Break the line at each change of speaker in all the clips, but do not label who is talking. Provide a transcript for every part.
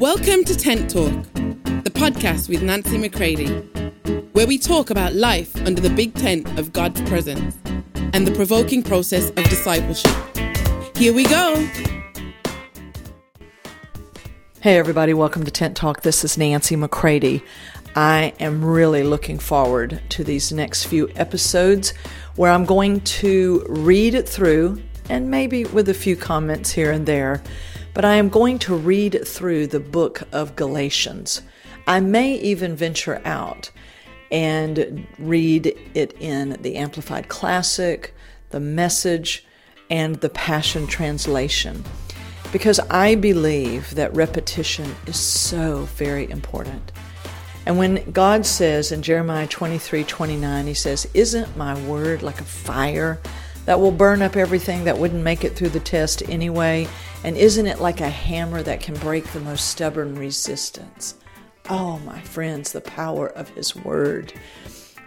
Welcome to Tent Talk, the podcast with Nancy McCready, where we talk about life under the big tent of God's presence and the provoking process of discipleship. Here we go.
Hey, everybody, welcome to Tent Talk. This is Nancy McCready. I am really looking forward to these next few episodes where I'm going to read it through and maybe with a few comments here and there but I am going to read through the book of Galatians. I may even venture out and read it in the Amplified Classic, the Message, and the Passion Translation because I believe that repetition is so very important. And when God says in Jeremiah 23 29, He says, Isn't my word like a fire that will burn up everything that wouldn't make it through the test anyway? And isn't it like a hammer that can break the most stubborn resistance? Oh, my friends, the power of His Word.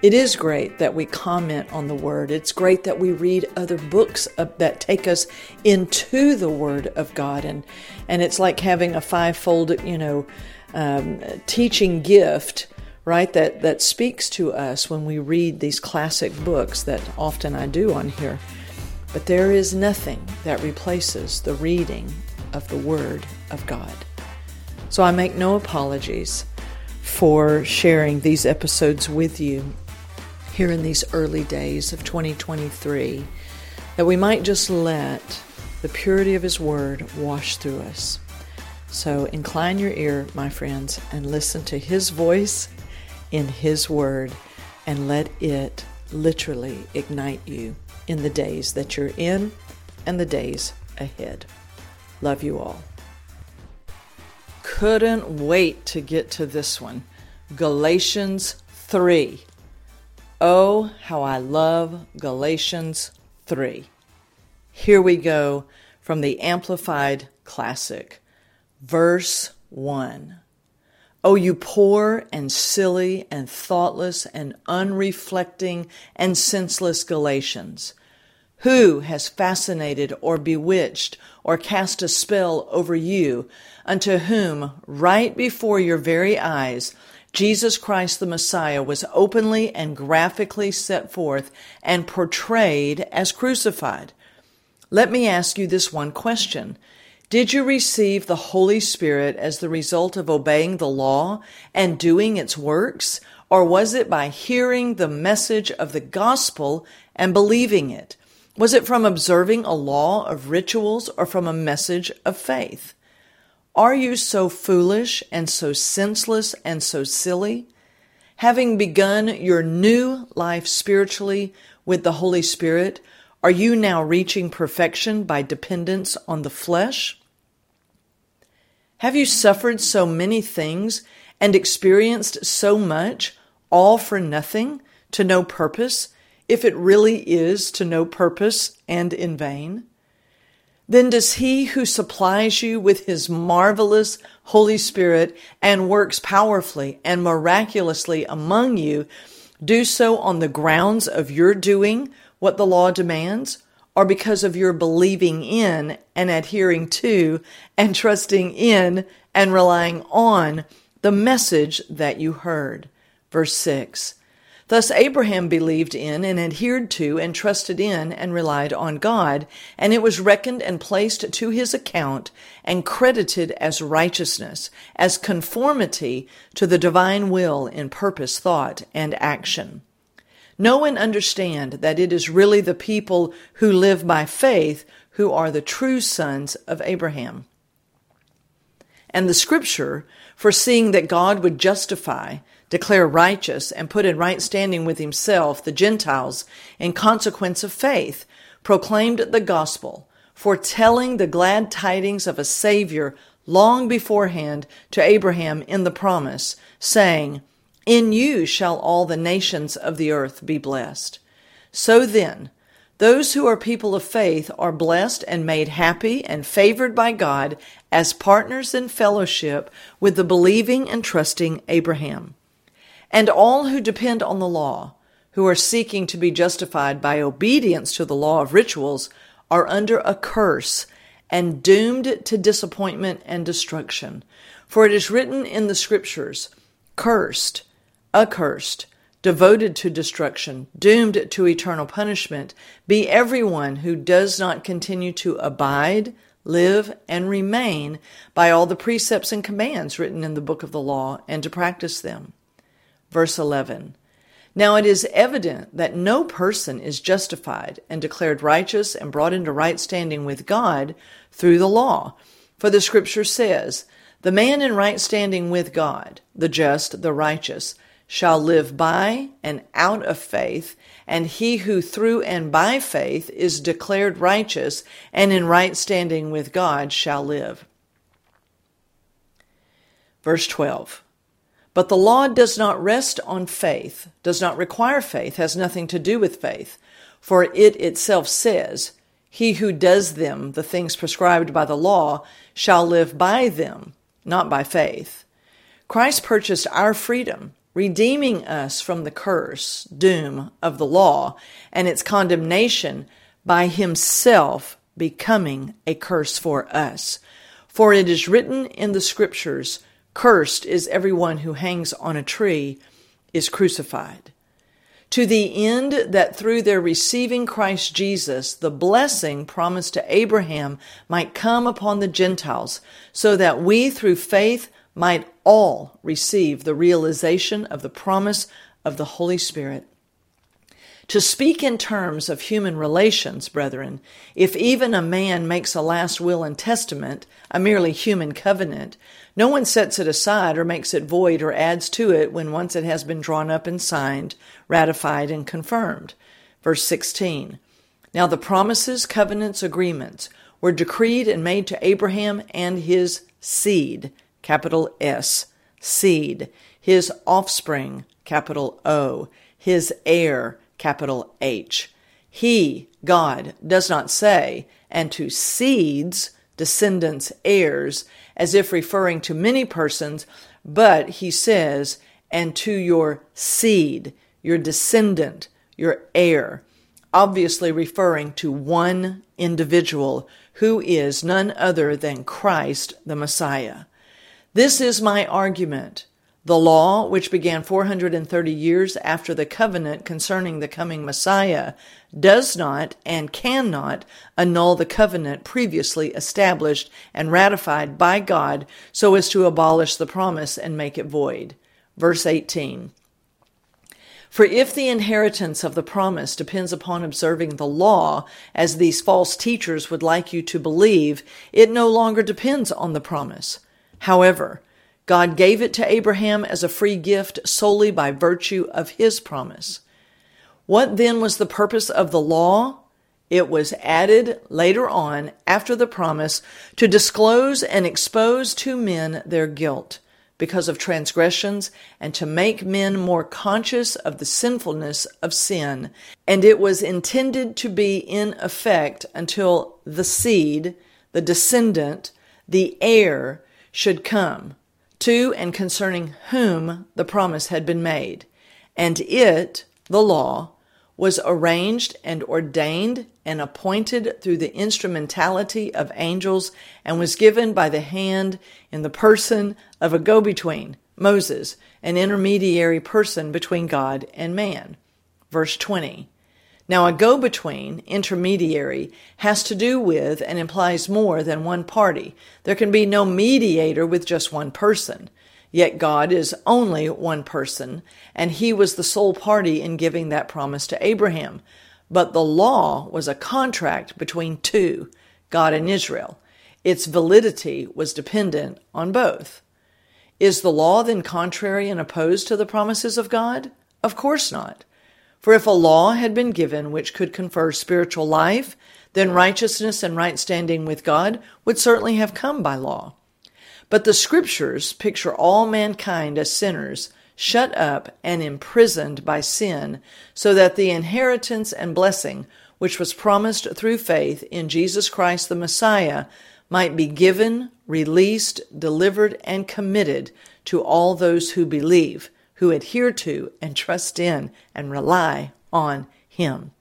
It is great that we comment on the Word. It's great that we read other books that take us into the Word of God. And, and it's like having a fivefold, you know, um, teaching gift right that that speaks to us when we read these classic books that often I do on here but there is nothing that replaces the reading of the Word of God. So I make no apologies for sharing these episodes with you here in these early days of 2023, that we might just let the purity of His Word wash through us. So incline your ear, my friends, and listen to His voice in His Word, and let it literally ignite you in the days that you're in and the days ahead. Love you all. Couldn't wait to get to this one. Galatians 3. Oh, how I love Galatians 3. Here we go from the Amplified Classic, verse 1. Oh, you poor and silly and thoughtless and unreflecting and senseless Galatians. Who has fascinated or bewitched or cast a spell over you, unto whom, right before your very eyes, Jesus Christ the Messiah was openly and graphically set forth and portrayed as crucified? Let me ask you this one question. Did you receive the Holy Spirit as the result of obeying the law and doing its works? Or was it by hearing the message of the gospel and believing it? Was it from observing a law of rituals or from a message of faith? Are you so foolish and so senseless and so silly? Having begun your new life spiritually with the Holy Spirit, are you now reaching perfection by dependence on the flesh? Have you suffered so many things and experienced so much, all for nothing, to no purpose, if it really is to no purpose and in vain? Then does he who supplies you with his marvelous Holy Spirit and works powerfully and miraculously among you do so on the grounds of your doing what the law demands, or because of your believing in and adhering to and trusting in and relying on the message that you heard? Verse 6 Thus Abraham believed in and adhered to and trusted in and relied on God, and it was reckoned and placed to his account and credited as righteousness, as conformity to the divine will in purpose, thought, and action. Know and understand that it is really the people who live by faith who are the true sons of Abraham. And the scripture, foreseeing that God would justify, declare righteous, and put in right standing with himself the Gentiles in consequence of faith, proclaimed the gospel, foretelling the glad tidings of a Savior long beforehand to Abraham in the promise, saying, In you shall all the nations of the earth be blessed. So then, those who are people of faith are blessed and made happy and favored by God as partners in fellowship with the believing and trusting Abraham. And all who depend on the law, who are seeking to be justified by obedience to the law of rituals, are under a curse and doomed to disappointment and destruction. For it is written in the Scriptures, Cursed, accursed, devoted to destruction, doomed to eternal punishment, be everyone who does not continue to abide, live, and remain by all the precepts and commands written in the book of the law, and to practice them. Verse 11 Now it is evident that no person is justified and declared righteous and brought into right standing with God through the law. For the scripture says, The man in right standing with God, the just, the righteous, shall live by and out of faith, and he who through and by faith is declared righteous and in right standing with God shall live. Verse 12. But the law does not rest on faith, does not require faith, has nothing to do with faith, for it itself says, He who does them, the things prescribed by the law, shall live by them, not by faith. Christ purchased our freedom redeeming us from the curse, doom of the law and its condemnation by himself becoming a curse for us. For it is written in the scriptures, Cursed is everyone who hangs on a tree, is crucified. To the end that through their receiving Christ Jesus, the blessing promised to Abraham might come upon the Gentiles, so that we through faith might all receive the realization of the promise of the Holy Spirit. To speak in terms of human relations, brethren, if even a man makes a last will and testament, a merely human covenant, no one sets it aside or makes it void or adds to it when once it has been drawn up and signed, ratified, and confirmed. Verse 16. Now the promises, covenants, agreements were decreed and made to Abraham and his seed capital S, seed, his offspring, capital O, his heir, capital H. He, God, does not say, and to seeds, descendants, heirs, as if referring to many persons, but he says, and to your seed, your descendant, your heir, obviously referring to one individual who is none other than Christ the Messiah. This is my argument. The law, which began 430 years after the covenant concerning the coming Messiah, does not and cannot annul the covenant previously established and ratified by God so as to abolish the promise and make it void. Verse 18. For if the inheritance of the promise depends upon observing the law, as these false teachers would like you to believe, it no longer depends on the promise. However, God gave it to Abraham as a free gift solely by virtue of his promise. What then was the purpose of the law? It was added later on after the promise to disclose and expose to men their guilt because of transgressions and to make men more conscious of the sinfulness of sin. And it was intended to be in effect until the seed, the descendant, the heir should come, to and concerning whom the promise had been made. And it, the law, was arranged and ordained and appointed through the instrumentality of angels and was given by the hand in the person of a go between, Moses, an intermediary person between God and man. Verse 20. Now, a go between, intermediary, has to do with and implies more than one party. There can be no mediator with just one person. Yet God is only one person, and he was the sole party in giving that promise to Abraham. But the law was a contract between two, God and Israel. Its validity was dependent on both. Is the law then contrary and opposed to the promises of God? Of course not. For if a law had been given which could confer spiritual life, then righteousness and right standing with God would certainly have come by law. But the scriptures picture all mankind as sinners, shut up and imprisoned by sin, so that the inheritance and blessing which was promised through faith in Jesus Christ the Messiah might be given, released, delivered, and committed to all those who believe who adhere to and trust in and rely on Him.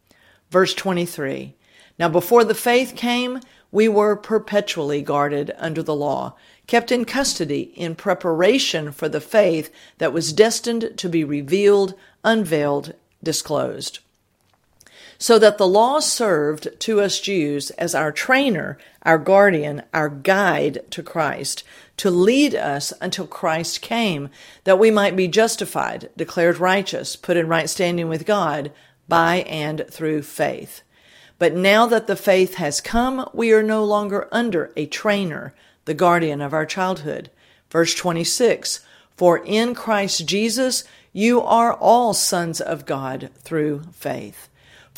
Verse 23 Now before the faith came, we were perpetually guarded under the law, kept in custody in preparation for the faith that was destined to be revealed, unveiled, disclosed. So that the law served to us Jews as our trainer, our guardian, our guide to Christ, to lead us until Christ came, that we might be justified, declared righteous, put in right standing with God by and through faith. But now that the faith has come, we are no longer under a trainer, the guardian of our childhood. Verse 26 For in Christ Jesus you are all sons of God through faith.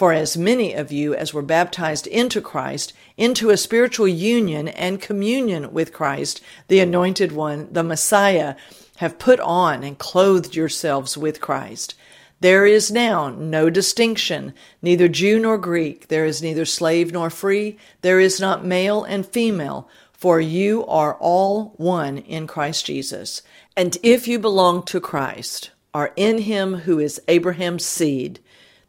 For as many of you as were baptized into Christ, into a spiritual union and communion with Christ, the Anointed One, the Messiah, have put on and clothed yourselves with Christ. There is now no distinction, neither Jew nor Greek. There is neither slave nor free. There is not male and female, for you are all one in Christ Jesus. And if you belong to Christ, are in him who is Abraham's seed,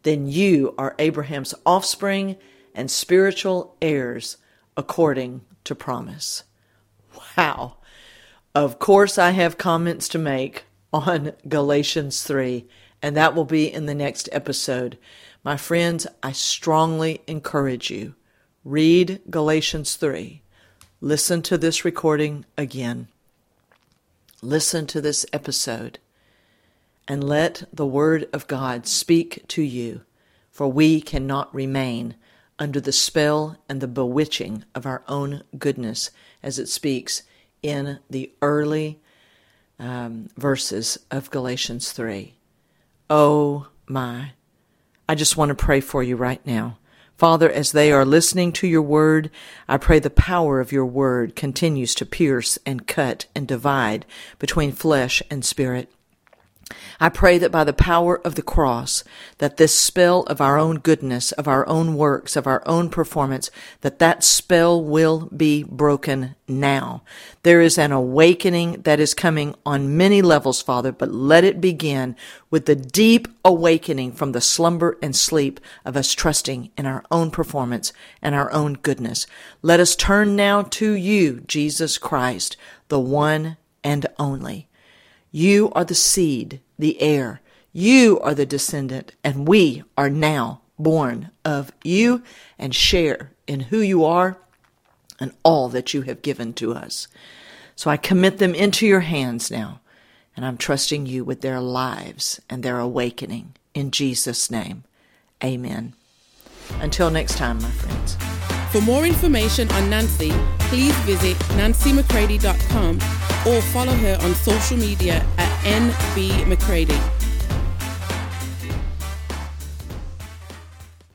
then you are Abraham's offspring and spiritual heirs according to promise. Wow. Of course, I have comments to make on Galatians 3 and that will be in the next episode. My friends, I strongly encourage you read Galatians 3. Listen to this recording again. Listen to this episode and let the Word of God speak to you, for we cannot remain under the spell and the bewitching of our own goodness, as it speaks in the early um, verses of Galatians 3. Oh my. I just want to pray for you right now. Father, as they are listening to your word, I pray the power of your word continues to pierce and cut and divide between flesh and spirit. I pray that by the power of the cross, that this spell of our own goodness, of our own works, of our own performance, that that spell will be broken now. There is an awakening that is coming on many levels, Father, but let it begin with the deep awakening from the slumber and sleep of us trusting in our own performance and our own goodness. Let us turn now to you, Jesus Christ, the one and only. You are the seed, the heir. You are the descendant, and we are now born of you and share in who you are and all that you have given to us. So I commit them into your hands now, and I'm trusting you with their lives and their awakening. In Jesus' name, amen. Until next time, my friends.
For more information on Nancy, please visit nancymccready.com or follow her on social media at NB McCready.